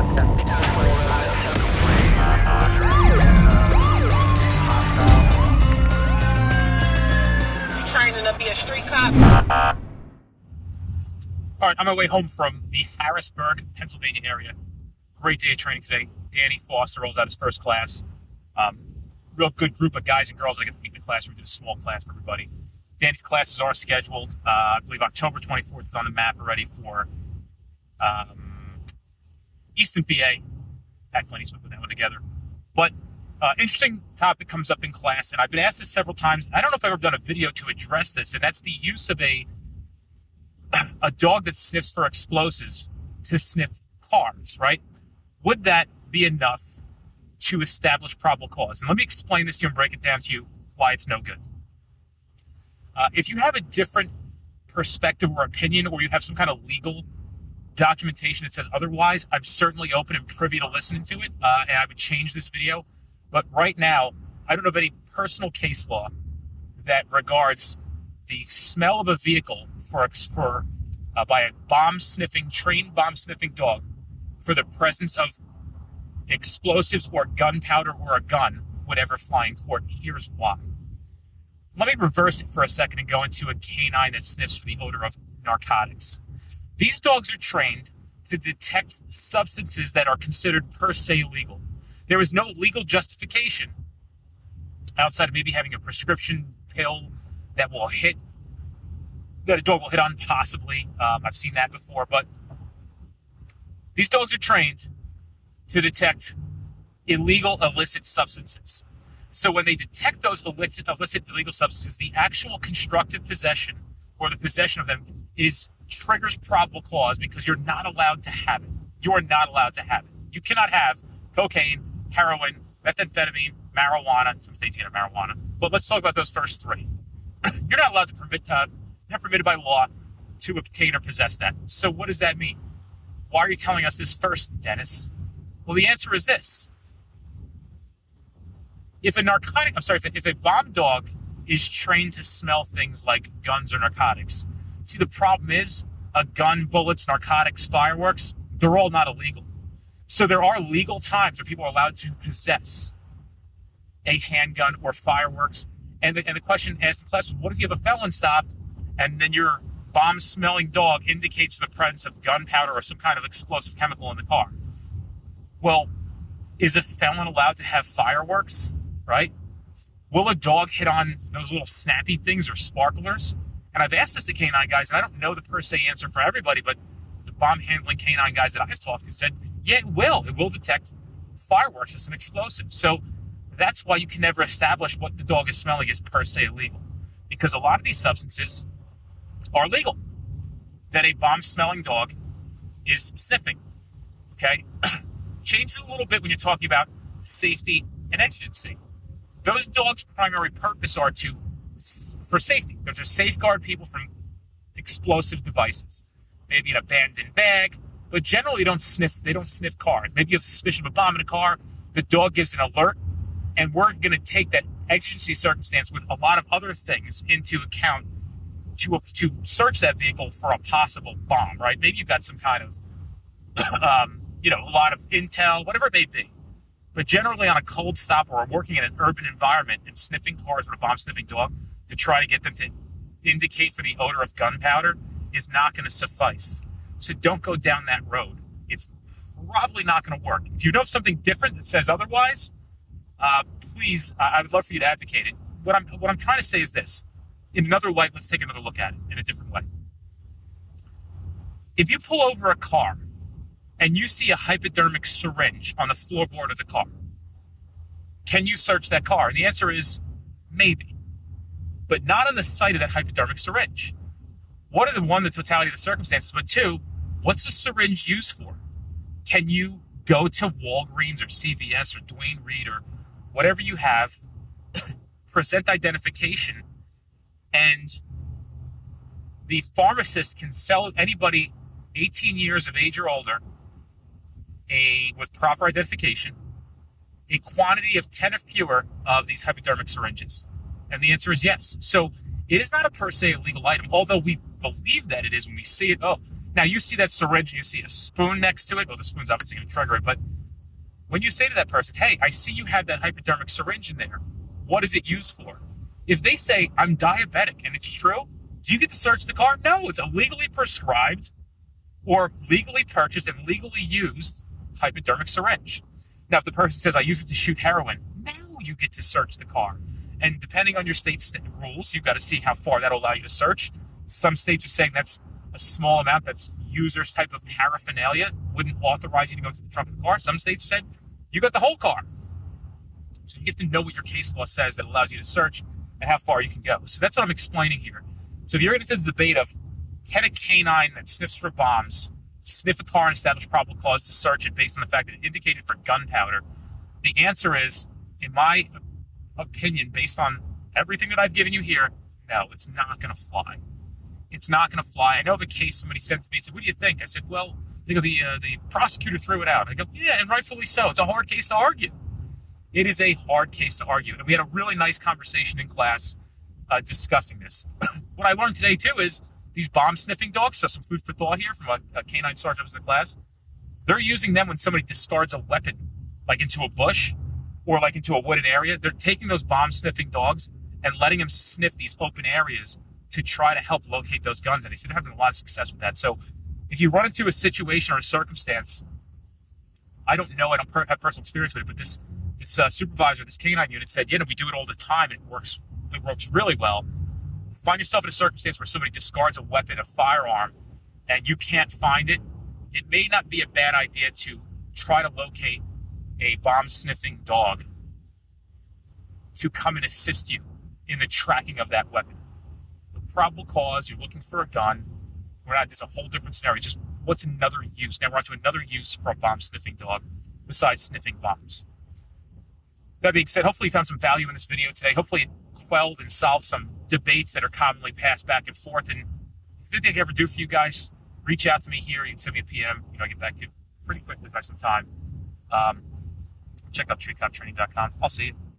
You training to be a street cop? All right, on my way home from the Harrisburg, Pennsylvania area. Great day of training today. Danny Foster rolls out his first class. Um, real good group of guys and girls. I get to meet in the class. We did a small class for everybody. Danny's classes are scheduled. Uh, I believe October 24th is on the map already for um, Easton, PA. Pat Lenny's put that one together. But uh, interesting topic comes up in class, and I've been asked this several times. I don't know if I've ever done a video to address this, and that's the use of a a dog that sniffs for explosives to sniff cars, right? Would that be enough to establish probable cause? And let me explain this to you and break it down to you why it's no good. Uh, if you have a different perspective or opinion, or you have some kind of legal documentation that says otherwise, I'm certainly open and privy to listening to it, uh, and I would change this video. But right now, I don't know of any personal case law that regards the smell of a vehicle for for uh, by a bomb sniffing trained bomb sniffing dog for the presence of explosives or gunpowder or a gun would ever fly in court. Here's why. Let me reverse it for a second and go into a canine that sniffs for the odor of narcotics. These dogs are trained to detect substances that are considered per se illegal. There is no legal justification outside of maybe having a prescription pill that will hit that a dog will hit on possibly. Um, I've seen that before, but these dogs are trained to detect illegal illicit substances. So when they detect those illicit, illicit illegal substances, the actual constructive possession or the possession of them is triggers probable cause because you're not allowed to have it. You are not allowed to have it. You cannot have cocaine, heroin, methamphetamine, marijuana. Some states get marijuana, but let's talk about those first three. you're not allowed to permit, uh, not permitted by law to obtain or possess that. So what does that mean? Why are you telling us this first, Dennis? Well, the answer is this. If a narcotic, I'm sorry, if a, if a bomb dog is trained to smell things like guns or narcotics, see, the problem is a gun, bullets, narcotics, fireworks, they're all not illegal. So there are legal times where people are allowed to possess a handgun or fireworks. And the, and the question asked the was, what if you have a felon stopped and then your bomb smelling dog indicates the presence of gunpowder or some kind of explosive chemical in the car? Well, is a felon allowed to have fireworks? Right? Will a dog hit on those little snappy things or sparklers? And I've asked this to canine guys, and I don't know the per se answer for everybody, but the bomb handling canine guys that I've talked to said, yeah, it will. It will detect fireworks as an explosive. So that's why you can never establish what the dog is smelling is per se illegal. Because a lot of these substances are legal. That a bomb smelling dog is sniffing. Okay? Changes a little bit when you're talking about safety and exigency. Those dogs' primary purpose are to for safety. They're to safeguard people from explosive devices. Maybe an abandoned bag, but generally they don't sniff. They don't sniff cars. Maybe you have suspicion of a bomb in a car. The dog gives an alert, and we're going to take that exigency circumstance with a lot of other things into account to to search that vehicle for a possible bomb. Right? Maybe you've got some kind of um, you know a lot of intel, whatever it may be. But generally, on a cold stop or working in an urban environment and sniffing cars with a bomb sniffing dog to try to get them to indicate for the odor of gunpowder is not going to suffice. So don't go down that road. It's probably not going to work. If you know something different that says otherwise, uh, please, I would love for you to advocate it. What I'm what I'm trying to say is this: in another light, let's take another look at it in a different way. If you pull over a car and you see a hypodermic syringe on the floorboard of the car, can you search that car? And the answer is maybe, but not on the site of that hypodermic syringe. What are the one, the totality of the circumstances, but two, what's the syringe used for? Can you go to Walgreens or CVS or Duane Reade or whatever you have, present identification, and the pharmacist can sell anybody 18 years of age or older a with proper identification a quantity of 10 or fewer of these hypodermic syringes? And the answer is yes. So it is not a per se illegal item, although we believe that it is when we see it. Oh, Now you see that syringe and you see a spoon next to it. Well, the spoon's obviously going to trigger it, but when you say to that person, "Hey, I see you have that hypodermic syringe in there. What is it used for?" If they say, "I'm diabetic," and it's true, do you get to search the car? No, it's a legally prescribed or legally purchased and legally used hypodermic syringe. Now, if the person says, "I use it to shoot heroin," now you get to search the car. And depending on your state's st- rules, you've got to see how far that'll allow you to search. Some states are saying that's a small amount, that's users type of paraphernalia, wouldn't authorize you to go to the trunk of the car. Some states said you got the whole car. So you have to know what your case law says that allows you to search and how far you can go. So that's what I'm explaining here. So if you're into the debate of can a canine that sniffs for bombs sniff a car and establish probable cause to search it based on the fact that it indicated for gunpowder, the answer is, in my opinion, based on everything that I've given you here, no, it's not going to fly. It's not going to fly. I know a case somebody sent to me. Said, "What do you think?" I said, "Well, you know, the uh, the prosecutor threw it out." I go, "Yeah, and rightfully so. It's a hard case to argue. It is a hard case to argue." And we had a really nice conversation in class uh, discussing this. what I learned today too is these bomb sniffing dogs. So some food for thought here from a, a canine sergeant in the class. They're using them when somebody discards a weapon, like into a bush or like into a wooded area. They're taking those bomb sniffing dogs and letting them sniff these open areas to try to help locate those guns. And they said they're having a lot of success with that. So if you run into a situation or a circumstance, I don't know, I don't per- have personal experience with it, but this this uh, supervisor, this canine unit said, yeah, no, we do it all the time. It works. It works really well. Find yourself in a circumstance where somebody discards a weapon, a firearm, and you can't find it. It may not be a bad idea to try to locate a bomb sniffing dog to come and assist you in the tracking of that weapon. The probable cause, you're looking for a gun. We're not, there's a whole different scenario. Just what's another use? Now we're on to another use for a bomb sniffing dog besides sniffing bombs. That being said, hopefully you found some value in this video today. Hopefully it quelled and solved some debates that are commonly passed back and forth. And if anything I ever do for you guys, reach out to me here. You can send me a PM. You know, I get back to you pretty quickly if I have some time. Um, check out streetcoptraining.com. I'll see you.